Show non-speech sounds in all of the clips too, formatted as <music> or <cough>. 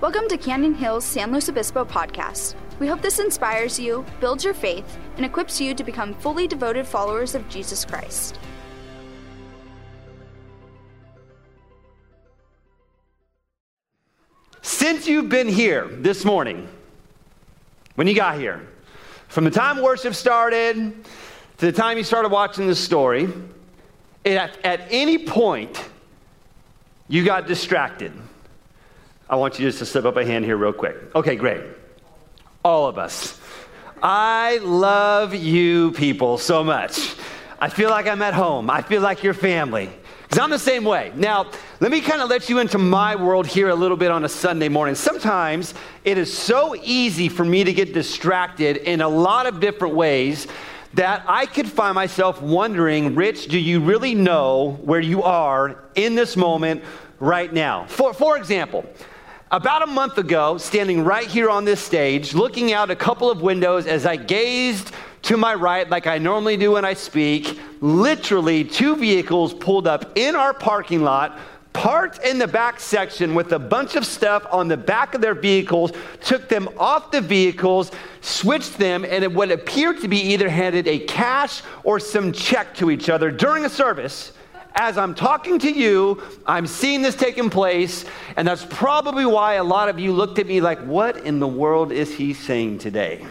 Welcome to Canyon Hills San Luis Obispo podcast. We hope this inspires you, builds your faith, and equips you to become fully devoted followers of Jesus Christ. Since you've been here this morning, when you got here, from the time worship started to the time you started watching the story, at, at any point you got distracted. I want you just to slip up a hand here, real quick. Okay, great. All of us. I love you people so much. I feel like I'm at home. I feel like you're family. Because I'm the same way. Now, let me kind of let you into my world here a little bit on a Sunday morning. Sometimes it is so easy for me to get distracted in a lot of different ways that I could find myself wondering, Rich, do you really know where you are in this moment right now? For, for example, about a month ago, standing right here on this stage, looking out a couple of windows as I gazed to my right, like I normally do when I speak, literally two vehicles pulled up in our parking lot, parked in the back section with a bunch of stuff on the back of their vehicles, took them off the vehicles, switched them, and it would appear to be either handed a cash or some check to each other during a service. As I'm talking to you, I'm seeing this taking place, and that's probably why a lot of you looked at me like, What in the world is he saying today?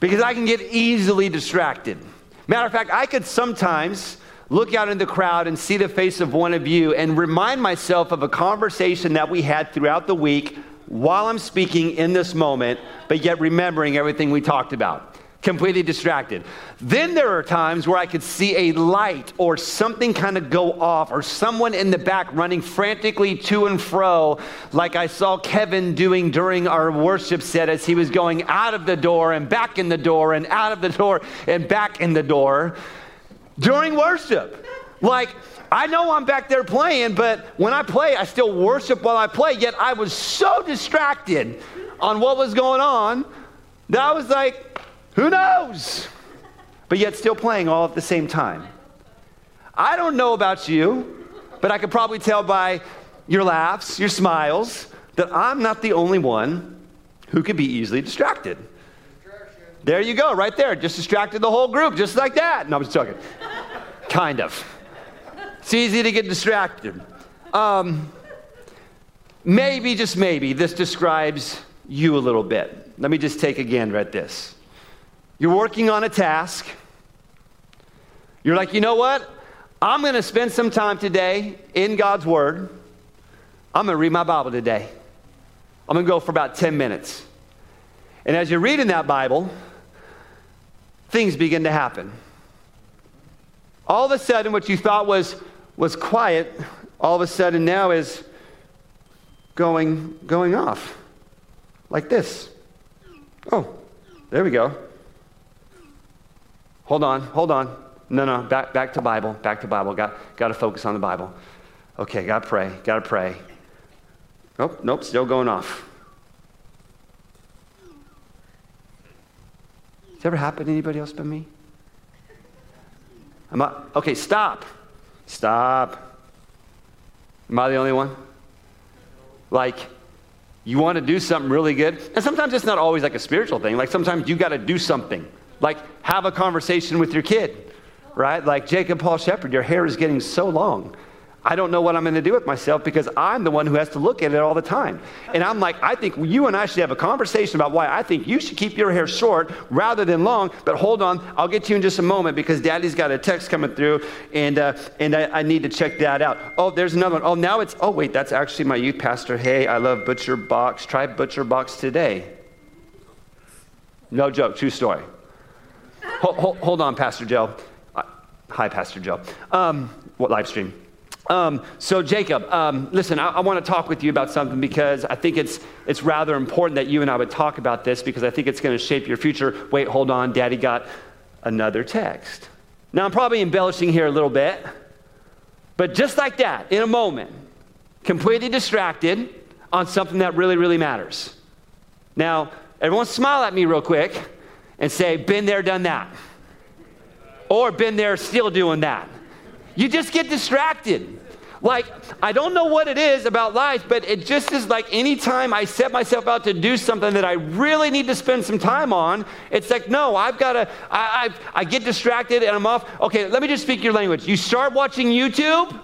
because I can get easily distracted. Matter of fact, I could sometimes look out in the crowd and see the face of one of you and remind myself of a conversation that we had throughout the week while I'm speaking in this moment, but yet remembering everything we talked about completely distracted. Then there are times where I could see a light or something kind of go off, or someone in the back running frantically to and fro, like I saw Kevin doing during our worship set as he was going out of the door and back in the door and out of the door and back in the door during worship. Like, I know I'm back there playing, but when I play, I still worship while I play. Yet I was so distracted on what was going on that I was like, who knows? But yet still playing all at the same time. I don't know about you, but I could probably tell by your laughs, your smiles, that I'm not the only one who could be easily distracted. There you go, right there. Just distracted the whole group, just like that. No, I'm just joking. kind of. It's easy to get distracted. Um, maybe, just maybe, this describes you a little bit. Let me just take again at this. You're working on a task. You're like, you know what? I'm going to spend some time today in God's Word. I'm going to read my Bible today. I'm going to go for about 10 minutes. And as you're reading that Bible, things begin to happen. All of a sudden, what you thought was, was quiet, all of a sudden now is going, going off like this. Oh, there we go. Hold on, hold on. No, no, back, back to Bible, back to Bible. Got, got to focus on the Bible. Okay, got to pray, got to pray. Nope, nope, still going off. Has ever happened to anybody else but me? Am I, okay, stop. Stop. Am I the only one? Like, you want to do something really good? And sometimes it's not always like a spiritual thing. Like, sometimes you got to do something. Like, have a conversation with your kid, right? Like, Jacob Paul Shepard, your hair is getting so long. I don't know what I'm going to do with myself because I'm the one who has to look at it all the time. And I'm like, I think you and I should have a conversation about why I think you should keep your hair short rather than long. But hold on, I'll get to you in just a moment because daddy's got a text coming through and, uh, and I, I, need to check that out. Oh, there's another one. Oh, now it's, oh, wait, that's actually my youth pastor. Hey, I love Butcher Box. Try Butcher Box today. No joke, true story hold, hold, hold, on, Pastor Joe. Hi, Pastor Joe. Um, what live stream? Um, so, Jacob, um, listen, I, I want to talk with you about something because I think it's, it's rather important that you and I would talk about this because I think it's going to shape your future. Wait, hold on. Daddy got another text. Now, I'm probably embellishing here a little bit, but just like that, in a moment, completely distracted on something that really, really matters. Now, everyone smile at me real quick and say, been there, done that. Or been there, still doing that. You just get distracted. Like, I don't know what it is about life, but it just is like anytime I set myself out to do something that I really need to spend some time on, it's like, no, I've got to, I, I, I get distracted and I'm off. Okay, let me just speak your language. You start watching YouTube,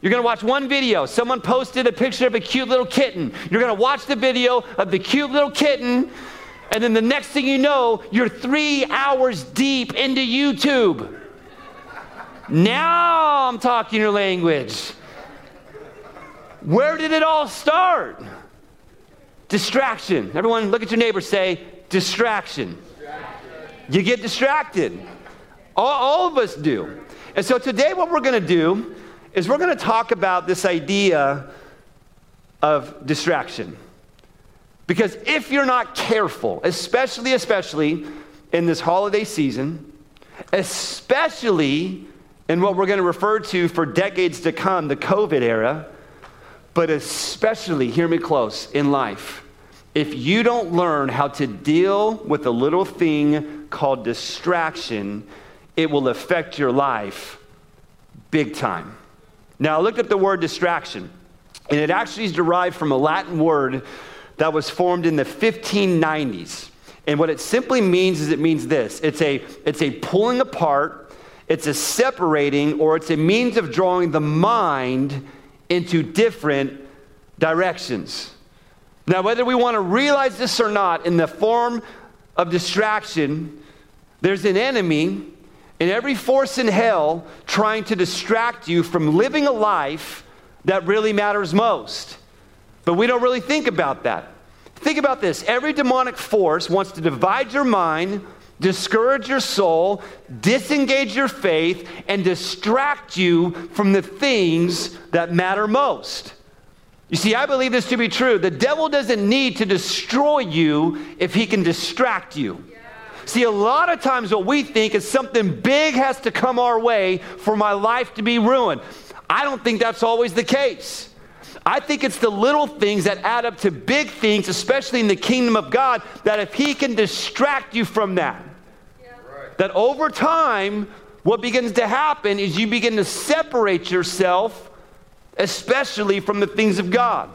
you're going to watch one video. Someone posted a picture of a cute little kitten. You're going to watch the video of the cute little kitten, and then the next thing you know, you're three hours deep into YouTube. Now I'm talking your language. Where did it all start? Distraction. Everyone, look at your neighbor, say, distraction. You get distracted. All, all, of us do. And so today, what we're going to do is we're going to talk about this idea of distraction. Because if you're not careful, especially, especially in this holiday season, especially in what we're going to refer to for decades to come, the COVID era, but especially, hear me close, in life, if you don't learn how to deal with a little thing called distraction, it will affect your life big time. Now, I looked up the word distraction, and it actually is derived from a Latin word that was formed in the 1590s. And what it simply means is it means this it's a, it's a pulling apart, it's a separating, or it's a means of drawing the mind into different directions. Now, whether we want to realize this or not, in the form of distraction, there's an enemy in every force in hell trying to distract you from living a life that really matters most. But we don't really think about that. Think about this every demonic force wants to divide your mind, discourage your soul, disengage your faith, and distract you from the things that matter most. You see, I believe this to be true. The devil doesn't need to destroy you if he can distract you. See, a lot of times what we think is something big has to come our way for my life to be ruined. I don't think that's always the case. I think it's the little things that add up to big things, especially in the kingdom of God, that if He can distract you from that, yeah. right. that over time, what begins to happen is you begin to separate yourself, especially from the things of God.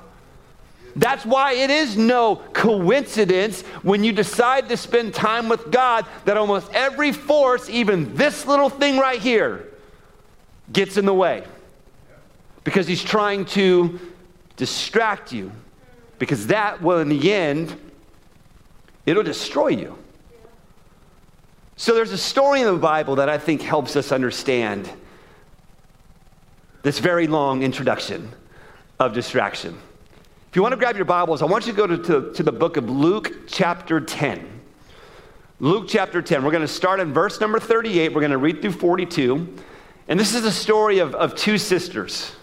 That's why it is no coincidence when you decide to spend time with God that almost every force, even this little thing right here, gets in the way. Because he's trying to distract you. Because that will, in the end, it'll destroy you. So there's a story in the Bible that I think helps us understand this very long introduction of distraction. If you want to grab your Bibles, I want you to go to, to, to the book of Luke, chapter 10. Luke chapter 10. We're going to start in verse number 38. We're going to read through 42. And this is the story of, of two sisters.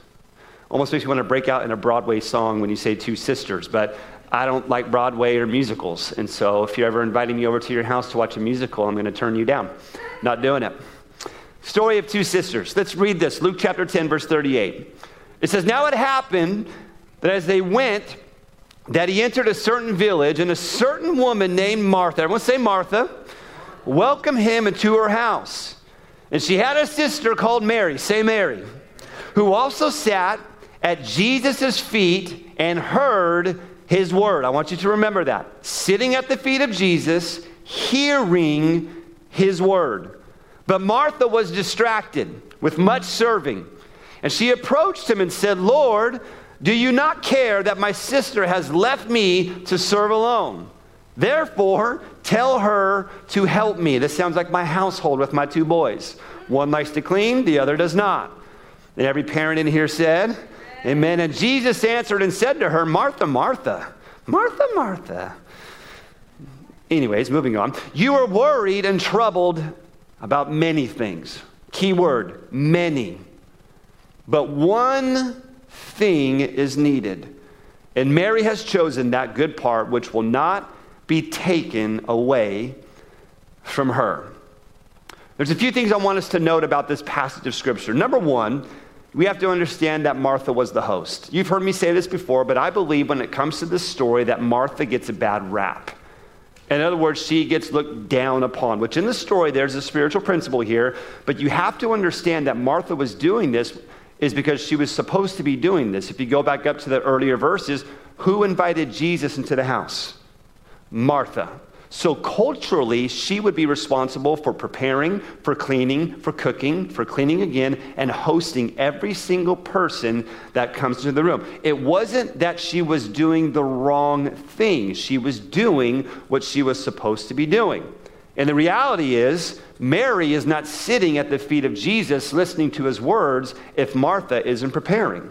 Almost makes you want to break out in a Broadway song when you say two sisters, but I don't like Broadway or musicals. And so if you're ever inviting me over to your house to watch a musical, I'm going to turn you down. Not doing it. Story of two sisters. Let's read this Luke chapter 10, verse 38. It says, Now it happened that as they went, that he entered a certain village, and a certain woman named Martha, everyone say Martha, welcomed him into her house. And she had a sister called Mary, say Mary, who also sat at Jesus' feet and heard his word. I want you to remember that. Sitting at the feet of Jesus, hearing his word. But Martha was distracted with much serving. And she approached him and said, Lord, do you not care that my sister has left me to serve alone? Therefore, tell her to help me. This sounds like my household with my two boys. One likes to clean, the other does not. And every parent in here said, Amen. And Jesus answered and said to her, Martha, Martha, Martha, Martha. Anyways, moving on. You are worried and troubled about many things. Key word, many. But one thing is needed. And Mary has chosen that good part which will not be taken away from her. There's a few things I want us to note about this passage of Scripture. Number one, we have to understand that Martha was the host. You've heard me say this before, but I believe when it comes to this story that Martha gets a bad rap. In other words, she gets looked down upon, which in the story there's a spiritual principle here, but you have to understand that Martha was doing this is because she was supposed to be doing this. If you go back up to the earlier verses, who invited Jesus into the house? Martha. So, culturally, she would be responsible for preparing, for cleaning, for cooking, for cleaning again, and hosting every single person that comes into the room. It wasn't that she was doing the wrong thing, she was doing what she was supposed to be doing. And the reality is, Mary is not sitting at the feet of Jesus listening to his words if Martha isn't preparing.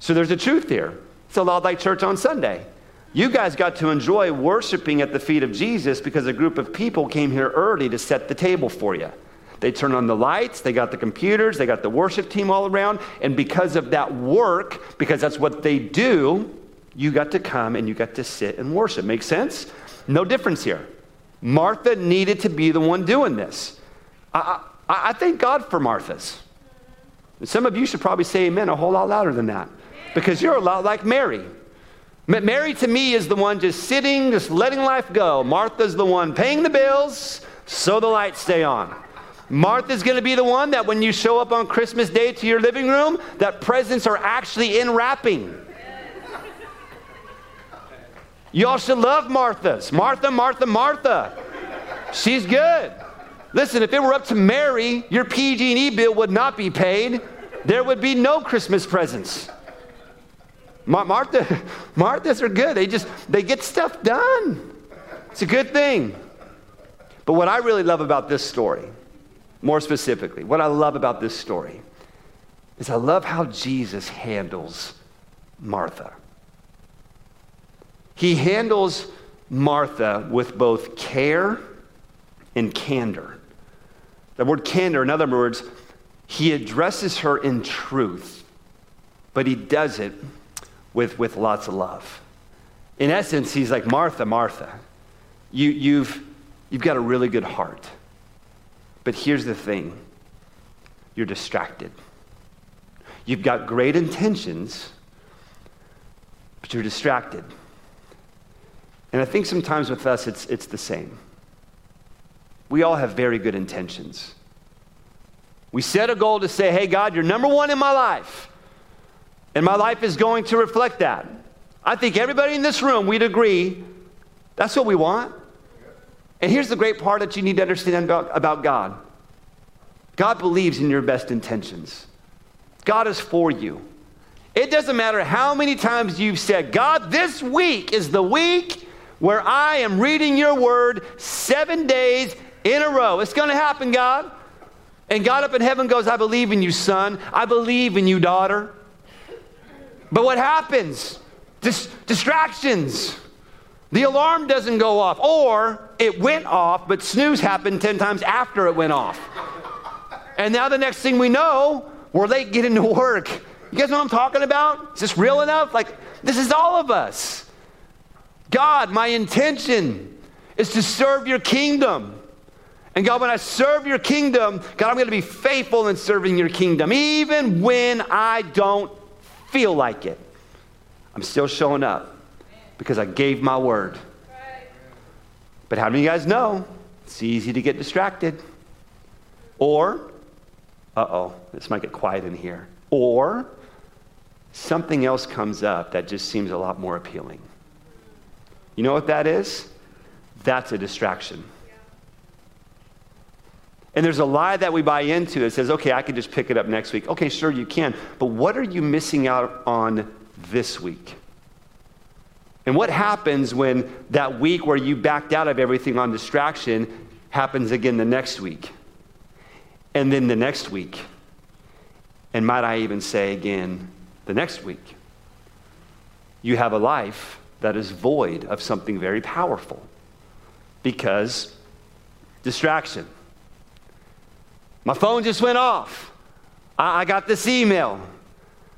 So there's a truth here. It's a like church on Sunday. You guys got to enjoy worshiping at the feet of Jesus because a group of people came here early to set the table for you. They turned on the lights, they got the computers, they got the worship team all around, and because of that work, because that's what they do, you got to come and you got to sit and worship. Make sense? No difference here. Martha needed to be the one doing this. I, I, I thank God for Marthas. Some of you should probably say amen a whole lot louder than that because you're a lot like Mary. Mary to me is the one just sitting, just letting life go. Martha's the one paying the bills so the lights stay on. Martha's going to be the one that when you show up on Christmas Day to your living room, that presents are actually in wrapping. Y'all should love Martha's. Martha, Martha, Martha. She's good. Listen, if it were up to Mary, your PG&E bill would not be paid. There would be no Christmas presents. Martha, <laughs> Marthas are good. They just they get stuff done. It's a good thing. But what I really love about this story, more specifically, what I love about this story is I love how Jesus handles Martha. He handles Martha with both care and candor. The word candor, in other words, he addresses her in truth, but he does it with, with lots of love. In essence, he's like, Martha, Martha, you, you've, you've got a really good heart. But here's the thing you're distracted. You've got great intentions, but you're distracted. And I think sometimes with us, it's, it's the same. We all have very good intentions. We set a goal to say, hey, God, you're number one in my life. And my life is going to reflect that. I think everybody in this room, we'd agree that's what we want. And here's the great part that you need to understand about, about God God believes in your best intentions, God is for you. It doesn't matter how many times you've said, God, this week is the week where I am reading your word seven days in a row. It's going to happen, God. And God up in heaven goes, I believe in you, son. I believe in you, daughter. But what happens? Dis- distractions. The alarm doesn't go off, or it went off, but snooze happened 10 times after it went off. And now the next thing we know, we're late getting to work. You guys know what I'm talking about? Is this real enough? Like, this is all of us. God, my intention is to serve your kingdom. And God, when I serve your kingdom, God, I'm going to be faithful in serving your kingdom, even when I don't feel like it, I'm still showing up because I gave my word. But how many of you guys know it's easy to get distracted? Or, uh oh, this might get quiet in here. Or something else comes up that just seems a lot more appealing. You know what that is? That's a distraction. And there's a lie that we buy into that says, okay, I can just pick it up next week. Okay, sure, you can. But what are you missing out on this week? And what happens when that week where you backed out of everything on distraction happens again the next week? And then the next week. And might I even say again, the next week? You have a life that is void of something very powerful because distraction. My phone just went off. I, I got this email.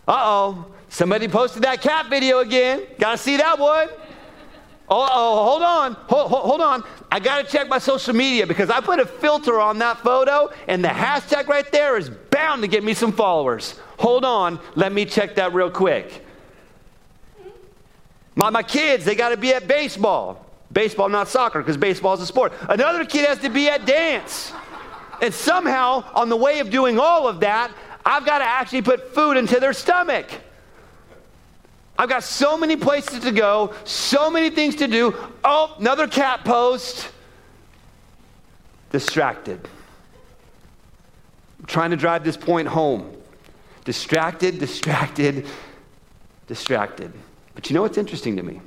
Uh oh, somebody posted that cat video again. Gotta see that one. Oh, oh hold on. Hold, hold, on. I got to check my social media because I put a filter on that photo, and the hashtag right there is bound to get me some followers. Hold on. Let me check that real quick. My, my kids, they got to be at baseball. Baseball, not soccer, because baseball is a sport. Another kid has to be at dance. And somehow, on the way of doing all of that, I've got to actually put food into their stomach. I've got so many places to go, so many things to do. Oh, another cat post. Distracted. I'm trying to drive this point home. Distracted, distracted, distracted. But you know what's interesting to me?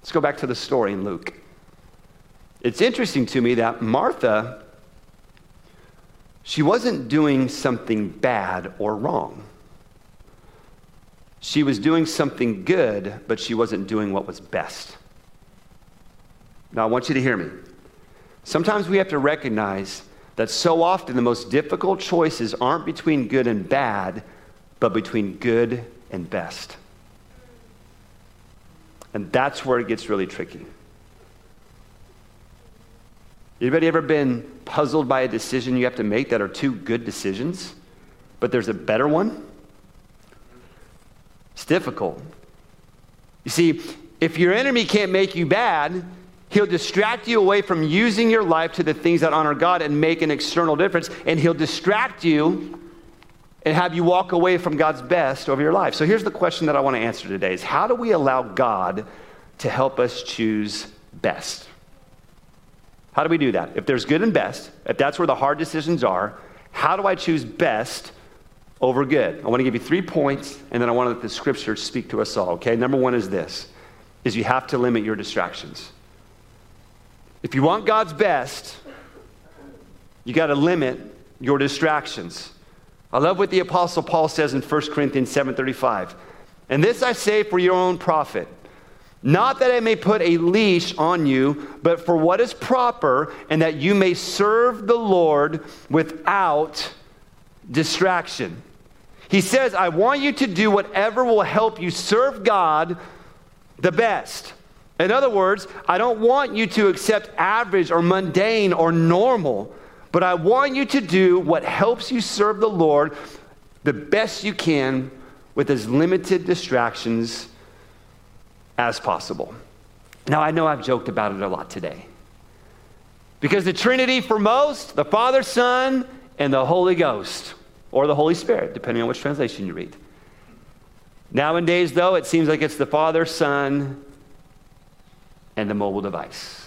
Let's go back to the story in Luke. It's interesting to me that Martha, she wasn't doing something bad or wrong. She was doing something good, but she wasn't doing what was best. Now, I want you to hear me. Sometimes we have to recognize that so often the most difficult choices aren't between good and bad, but between good and best. And that's where it gets really tricky. Anybody ever been puzzled by a decision you have to make that are two good decisions, but there's a better one? It's difficult. You see, if your enemy can't make you bad, he'll distract you away from using your life to the things that honor God and make an external difference, and he'll distract you and have you walk away from God's best over your life. So here's the question that I want to answer today is how do we allow God to help us choose best? How do we do that? If there's good and best, if that's where the hard decisions are, how do I choose best over good? I want to give you three points, and then I want to let the scripture speak to us all, okay? Number one is this, is you have to limit your distractions. If you want God's best, you got to limit your distractions. I love what the apostle Paul says in 1 Corinthians 7:35. And this I say for your own profit, not that I may put a leash on you, but for what is proper, and that you may serve the Lord without distraction. He says, I want you to do whatever will help you serve God the best. In other words, I don't want you to accept average or mundane or normal, but I want you to do what helps you serve the Lord the best you can with as limited distractions as possible. Now, I know I've joked about it a lot today. Because the Trinity, for most, the Father, Son, and the Holy Ghost, or the Holy Spirit, depending on which translation you read. Nowadays, though, it seems like it's the Father, Son, and the mobile device.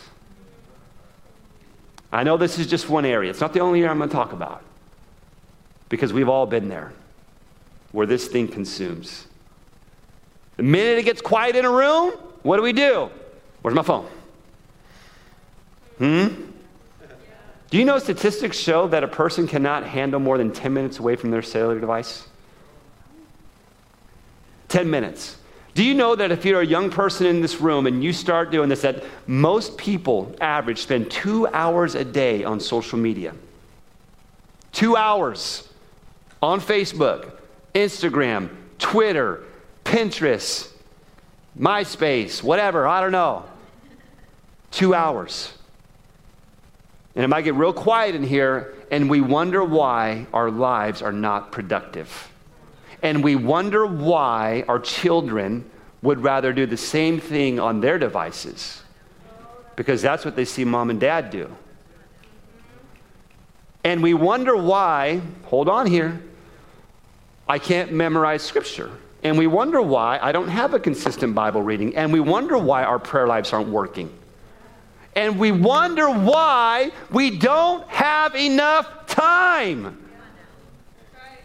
I know this is just one area. It's not the only area I'm going to talk about. Because we've all been there where this thing consumes. The minute it gets quiet in a room, what do we do? Where's my phone? Hmm? Do you know statistics show that a person cannot handle more than 10 minutes away from their cellular device? 10 minutes. Do you know that if you're a young person in this room and you start doing this, that most people, average, spend two hours a day on social media? Two hours on Facebook, Instagram, Twitter, Pinterest, MySpace, whatever, I don't know. Two hours. And it might get real quiet in here, and we wonder why our lives are not productive. And we wonder why our children would rather do the same thing on their devices. Because that's what they see mom and dad do. And we wonder why, hold on here, I can't memorize scripture. And we wonder why I don't have a consistent Bible reading. And we wonder why our prayer lives aren't working. And we wonder why we don't have enough time.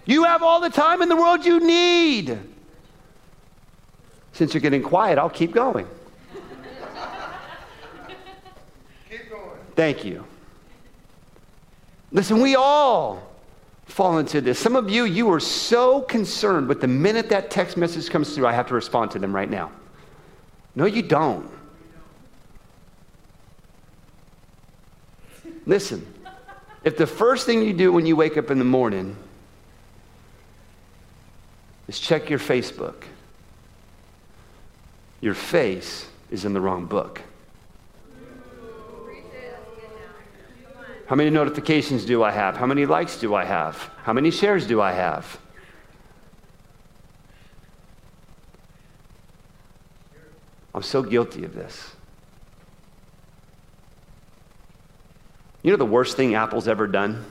You have all the time in the world you need. Since you're getting quiet, I'll keep going. Keep going. Thank you. Listen, we all fall into this. Some of you, you are so concerned with the minute that text message comes through, I have to respond to them right now. No, you don't. Listen, if the first thing you do when you wake up in the morning is check your Facebook, your face is in the wrong book. How many notifications do I have? How many likes do I have? How many shares do I have? I'm so guilty of this. You know the worst thing Apple's ever done?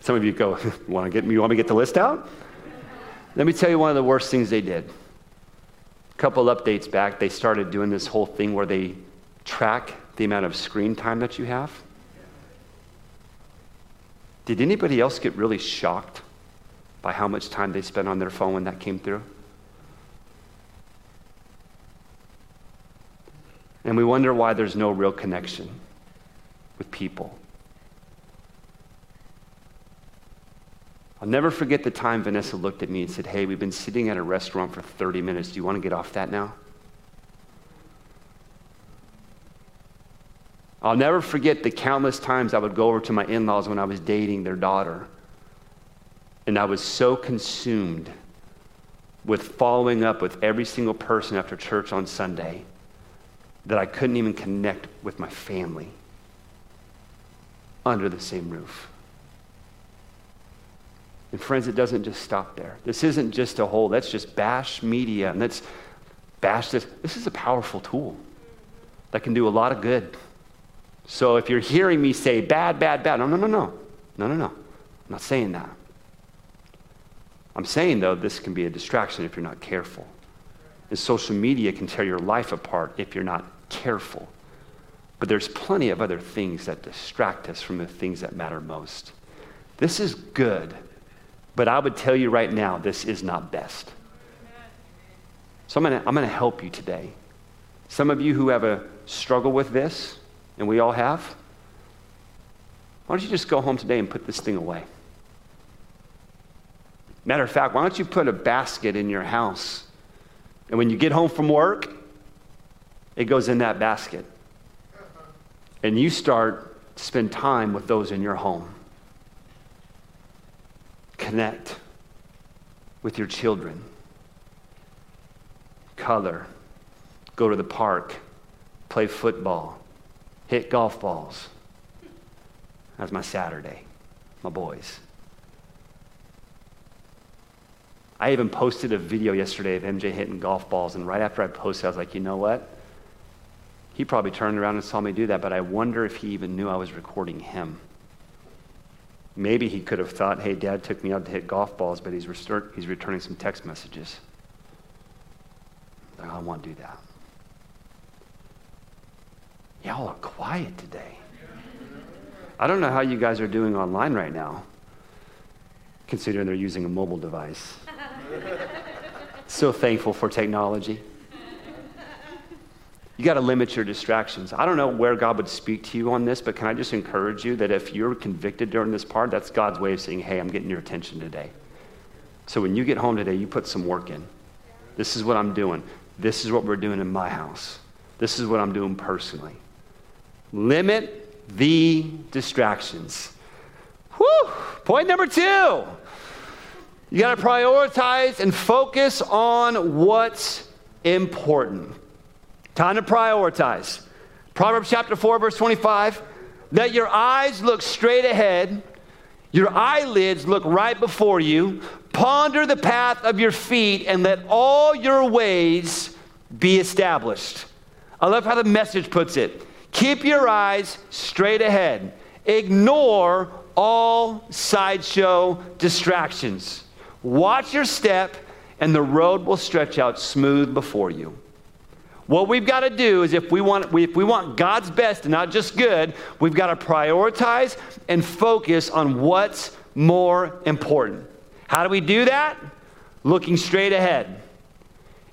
Some of you go, <laughs> want to get, you want me to get the list out? Let me tell you one of the worst things they did. A couple updates back, they started doing this whole thing where they track the amount of screen time that you have. Did anybody else get really shocked by how much time they spent on their phone when that came through? And we wonder why there's no real connection with people. I'll never forget the time Vanessa looked at me and said, Hey, we've been sitting at a restaurant for 30 minutes. Do you want to get off that now? I'll never forget the countless times I would go over to my in laws when I was dating their daughter. And I was so consumed with following up with every single person after church on Sunday that I couldn't even connect with my family under the same roof. And friends, it doesn't just stop there. This isn't just a whole, let's just bash media and let's bash this. This is a powerful tool that can do a lot of good. So if you're hearing me say bad, bad, bad, no, no, no, no. No, no, no. I'm not saying that. I'm saying, though, this can be a distraction if you're not careful. And social media can tear your life apart if you're not careful. But there's plenty of other things that distract us from the things that matter most. This is good, but I would tell you right now, this is not best. So I'm going to help you today. Some of you who have a struggle with this, and we all have, why don't you just go home today and put this thing away? Matter of fact, why don't you put a basket in your house? And when you get home from work, it goes in that basket. And you start to spend time with those in your home. Connect with your children. Color. Go to the park. Play football hit golf balls. That's my Saturday, my boys. I even posted a video yesterday of MJ hitting golf balls, and right after I posted, I was like, you know what? He probably turned around and saw me do that, but I wonder if he even knew I was recording him. Maybe he could have thought, hey, dad took me out to hit golf balls, but he's, restart, he's returning some text messages. I don't want to do that. Y'all are quiet today. I don't know how you guys are doing online right now, considering they're using a mobile device. <laughs> so thankful for technology. You got to limit your distractions. I don't know where God would speak to you on this, but can I just encourage you that if you're convicted during this part, that's God's way of saying, hey, I'm getting your attention today. So when you get home today, you put some work in. This is what I'm doing. This is what we're doing in my house. This is what I'm doing personally. Limit the distractions. Whew. Point number two. You got to prioritize and focus on what's important. Time to prioritize. Proverbs chapter 4, verse 25. Let your eyes look straight ahead, your eyelids look right before you. Ponder the path of your feet, and let all your ways be established. I love how the message puts it. Keep your eyes straight ahead. Ignore all sideshow distractions. Watch your step, and the road will stretch out smooth before you. What we've got to do is if we want if we want God's best and not just good, we've got to prioritize and focus on what's more important. How do we do that? Looking straight ahead.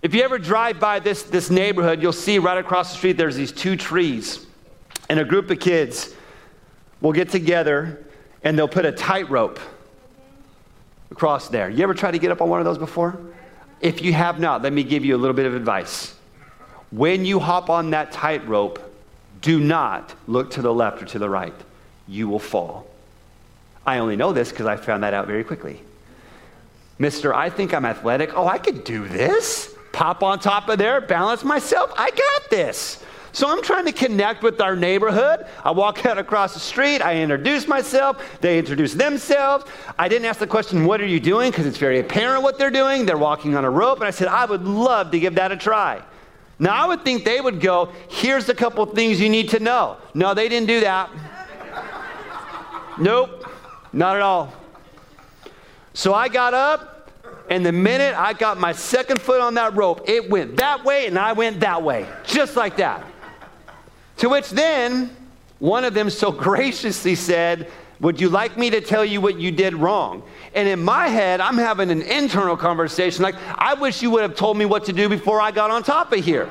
If you ever drive by this, this neighborhood, you'll see right across the street there's these two trees and a group of kids will get together and they'll put a tightrope across there. You ever try to get up on one of those before? If you have not, let me give you a little bit of advice. When you hop on that tightrope, do not look to the left or to the right. You will fall. I only know this because I found that out very quickly. Mister, I think I'm athletic. Oh, I could do this. Pop on top of there, balance myself. I got this. So I'm trying to connect with our neighborhood. I walk out across the street. I introduce myself. They introduce themselves. I didn't ask the question, What are you doing? because it's very apparent what they're doing. They're walking on a rope. And I said, I would love to give that a try. Now, I would think they would go, Here's a couple things you need to know. No, they didn't do that. nope, not at all. So I got up, and the minute I got my second foot on that rope, it went that way and I went that way, just like that. To which then one of them so <laughs> graciously said, Would you like me to tell you what you did wrong? And in my head, I'm having an internal conversation like, I wish you would have told me what to do before I got on top of here.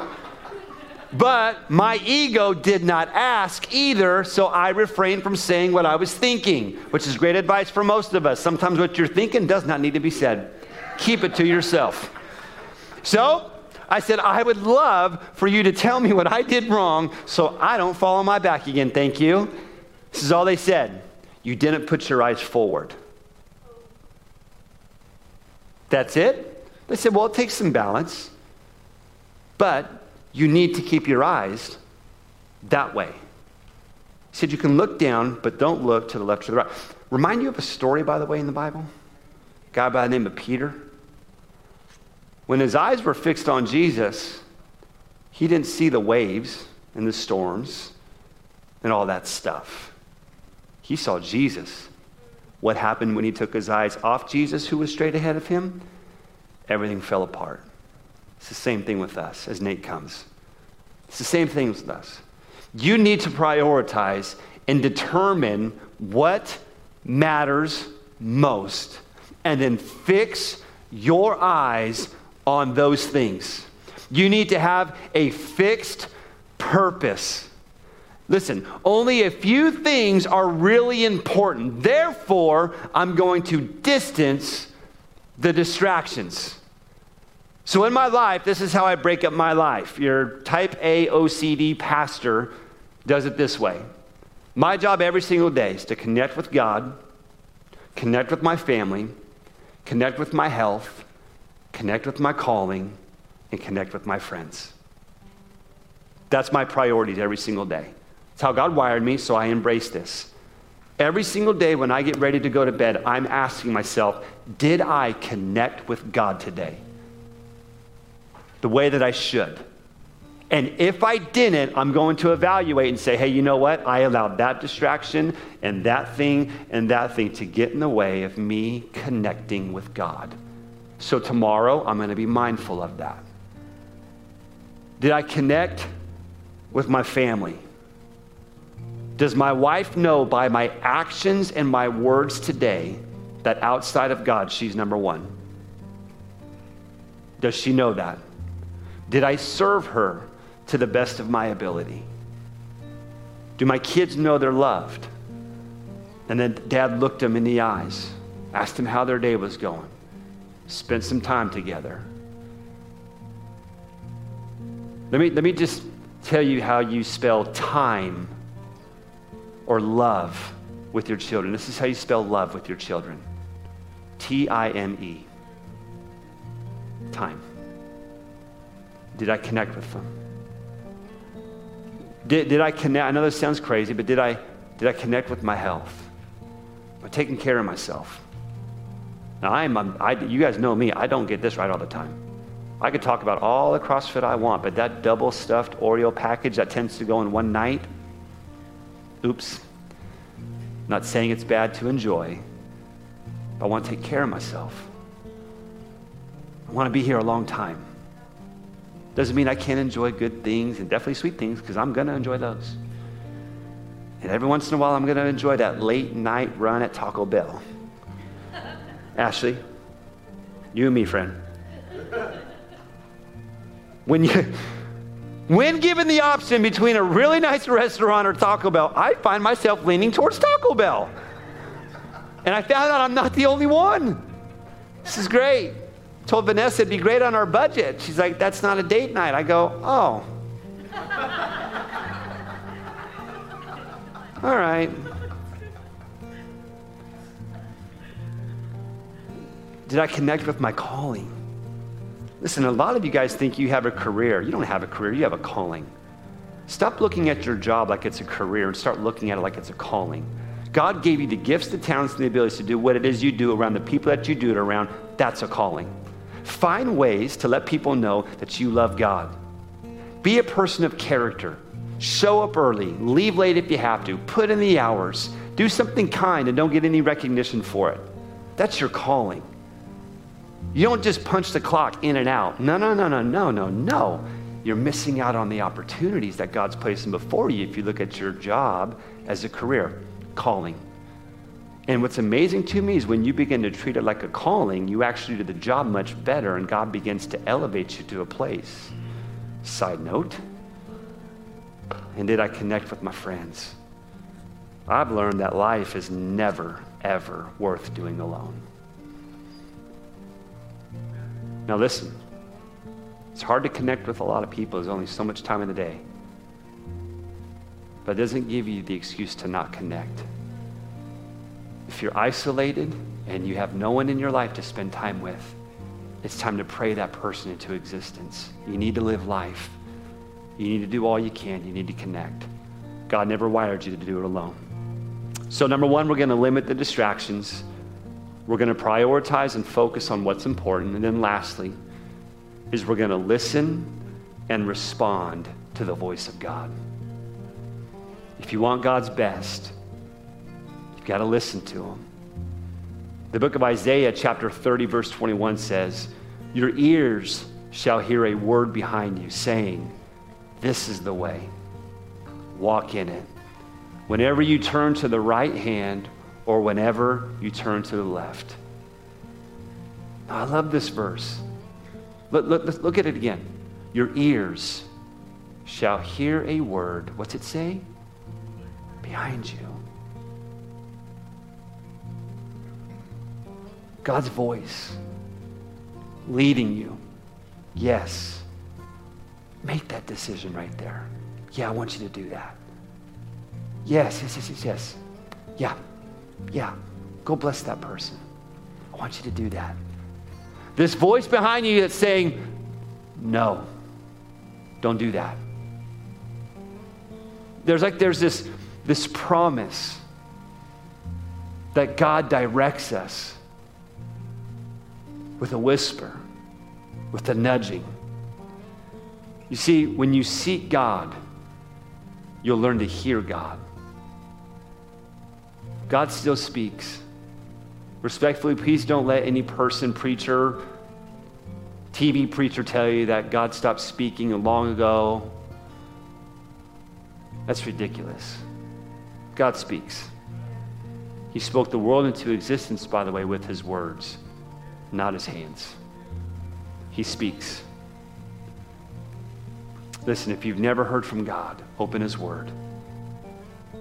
But my ego did not ask either, so I refrained from saying what I was thinking, which is great advice for most of us. Sometimes what you're thinking does not need to be said, keep it to yourself. So I said, I would love for you to tell me what I did wrong so I don't fall on my back again. Thank you. This is all they said. You didn't put your eyes forward. That's it? They said, well, it takes some balance, but you need to keep your eyes that way. He said you can look down, but don't look to the left or the right. Remind you of a story, by the way, in the Bible? A guy by the name of Peter. When his eyes were fixed on Jesus, he didn't see the waves and the storms and all that stuff. He saw Jesus. What happened when he took his eyes off Jesus, who was straight ahead of him? Everything fell apart. It's the same thing with us as Nate comes. It's the same thing with us. You need to prioritize and determine what matters most, and then fix your eyes on those things. You need to have a fixed purpose. Listen, only a few things are really important. Therefore, I'm going to distance the distractions. So, in my life, this is how I break up my life. Your type A OCD pastor does it this way. My job every single day is to connect with God, connect with my family, connect with my health, connect with my calling, and connect with my friends. That's my priorities every single day. It's how God wired me, so I embrace this. Every single day when I get ready to go to bed, I'm asking myself, did I connect with God today? the way that I should. And if I didn't, I'm going to evaluate and say, hey, you know what? I allowed that distraction and that thing and that thing to get in the way of me connecting with God. So tomorrow, I'm going to be mindful of that. Did I connect with my family? Does my wife know by my actions and my words today that outside of God, she's number one? Does she know that? Did I serve her to the best of my ability? Do my kids know they're loved? And then dad looked them in the eyes, asked them how their day was going, spent some time together. Let me, let me just tell you how you spell time or love with your children. This is how you spell love with your children T I M E. Time. Did I connect with them? Did, did I connect? I know this sounds crazy, but did I, did I connect with my health? Am I taking care of myself? Now, I am, I, you guys know me, I don't get this right all the time. I could talk about all the CrossFit I want, but that double stuffed Oreo package that tends to go in one night, oops. Not saying it's bad to enjoy, but I want to take care of myself. I want to be here a long time. Doesn't mean I can't enjoy good things and definitely sweet things because I'm going to enjoy those. And every once in a while, I'm going to enjoy that late night run at Taco Bell. Ashley, you and me, friend. When you. When given the option between a really nice restaurant or Taco Bell, I find myself leaning towards Taco Bell. And I found out I'm not the only one. This is great told Vanessa it'd be great on our budget. She's like, that's not a date night. I go, oh. <laughs> All right. Did I connect with my calling? Listen, a lot of you guys think you have a career. You don't have a career, you have a calling. Stop looking at your job like it's a career and start looking at it like it's a calling. God gave you the gifts, the talents, and the abilities to do what it is you do around the people that you do it around. That's a calling. Find ways to let people know that you love God. Be a person of character. Show up early, leave late if you have to, put in the hours, do something kind and don't get any recognition for it. That's your calling. You don't just punch the clock in and out. No, no, no, no, no, no, no. You're missing out on the opportunities that God's placing before you if you look at your job as a career, calling. And what's amazing to me is when you begin to treat it like a calling, you actually do the job much better and God begins to elevate you to a place. Side note. And did I connect with my friends? I've learned that life is never, ever worth doing alone. Now, listen, it's hard to connect with a lot of people. There's only so much time in the day. But it doesn't give you the excuse to not connect. If you're isolated and you have no one in your life to spend time with, it's time to pray that person into existence. You need to live life. You need to do all you can. You need to connect. God never wired you to do it alone. So, number one, we're going to limit the distractions. We're going to prioritize and focus on what's important. And then, lastly, is we're going to listen and respond to the voice of God. If you want God's best, you've got to listen to Him. The book of Isaiah, chapter 30, verse 21 says, Your ears shall hear a word behind you saying, This is the way, walk in it. Whenever you turn to the right hand or whenever you turn to the left. I love this verse. Look, look, look at it again. Your ears shall hear a word. What's it say? Behind you. God's voice leading you. Yes. Make that decision right there. Yeah, I want you to do that. Yes, yes, yes, yes, yes. Yeah, yeah. Go bless that person. I want you to do that. This voice behind you that's saying, no, don't do that. There's like there's this, this promise that God directs us with a whisper, with a nudging. You see, when you seek God, you'll learn to hear God. God still speaks. Respectfully, please don't let any person, preacher, TV preacher tell you that God stopped speaking long ago. That's ridiculous. God speaks. He spoke the world into existence, by the way, with his words, not his hands. He speaks. Listen, if you've never heard from God, open his word.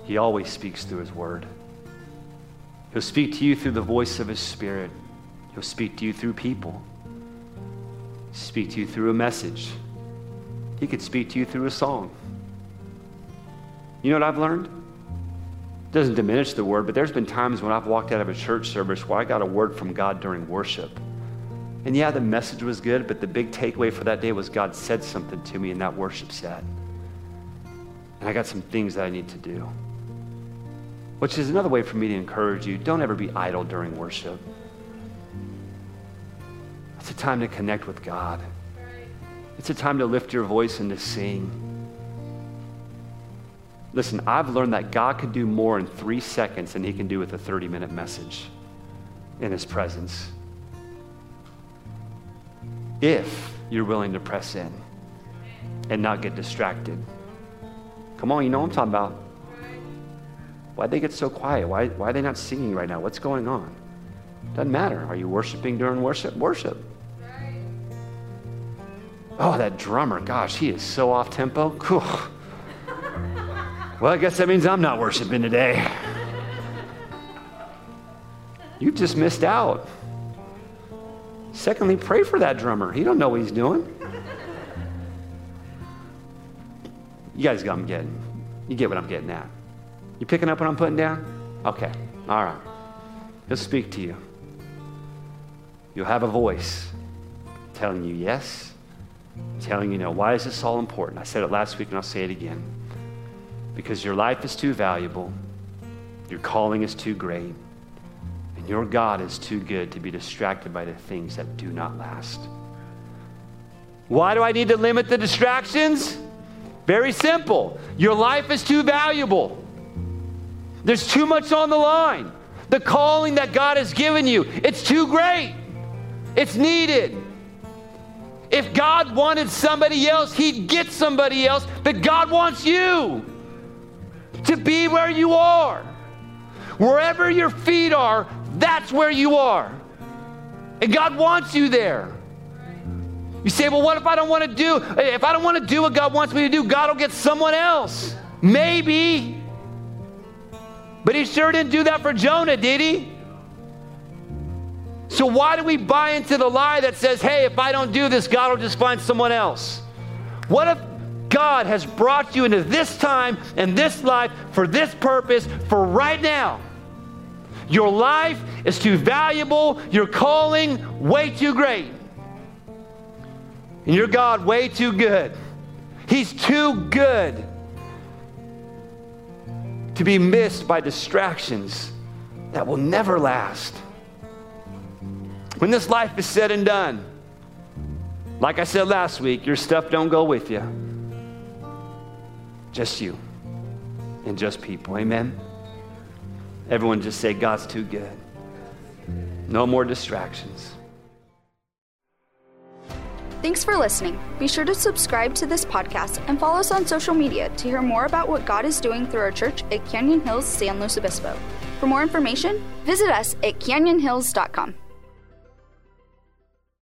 He always speaks through his word. He'll speak to you through the voice of His Spirit. He'll speak to you through people. Speak to you through a message. He could speak to you through a song. You know what I've learned? It doesn't diminish the word, but there's been times when I've walked out of a church service where I got a word from God during worship. And yeah, the message was good, but the big takeaway for that day was God said something to me in that worship set. And I got some things that I need to do. Which is another way for me to encourage you don't ever be idle during worship. It's a time to connect with God, it's a time to lift your voice and to sing. Listen, I've learned that God can do more in three seconds than he can do with a 30 minute message in his presence. If you're willing to press in and not get distracted. Come on, you know what I'm talking about. Why'd they get so quiet? Why, why are they not singing right now? What's going on? Doesn't matter. Are you worshiping during worship? Worship. Oh, that drummer, gosh, he is so off tempo. Cool. Well, I guess that means I'm not worshiping today. You just missed out. Secondly, pray for that drummer. He don't know what he's doing. You guys I'm getting. You get what I'm getting at. You picking up what I'm putting down? Okay. All right. He'll speak to you. You'll have a voice telling you yes, telling you no. Why is this all important? I said it last week and I'll say it again. Because your life is too valuable, your calling is too great, and your God is too good to be distracted by the things that do not last. Why do I need to limit the distractions? Very simple. Your life is too valuable. There's too much on the line. the calling that God has given you. It's too great, it's needed. If God wanted somebody else, He'd get somebody else, but God wants you to be where you are. Wherever your feet are, that's where you are. And God wants you there. You say, well, what if I don't want to do, if I don't want to do what God wants me to do, God will get someone else. Maybe. But he sure didn't do that for Jonah, did he? So why do we buy into the lie that says, hey, if I don't do this, God will just find someone else? What if God has brought you into this time and this life for this purpose for right now? Your life is too valuable, your calling way too great. And your God way too good. He's too good to be missed by distractions that will never last. When this life is said and done, like I said last week, your stuff don't go with you. Just you and just people. Amen. Everyone just say, God's too good. No more distractions. Thanks for listening. Be sure to subscribe to this podcast and follow us on social media to hear more about what God is doing through our church at Canyon Hills San Luis Obispo. For more information, visit us at canyonhills.com.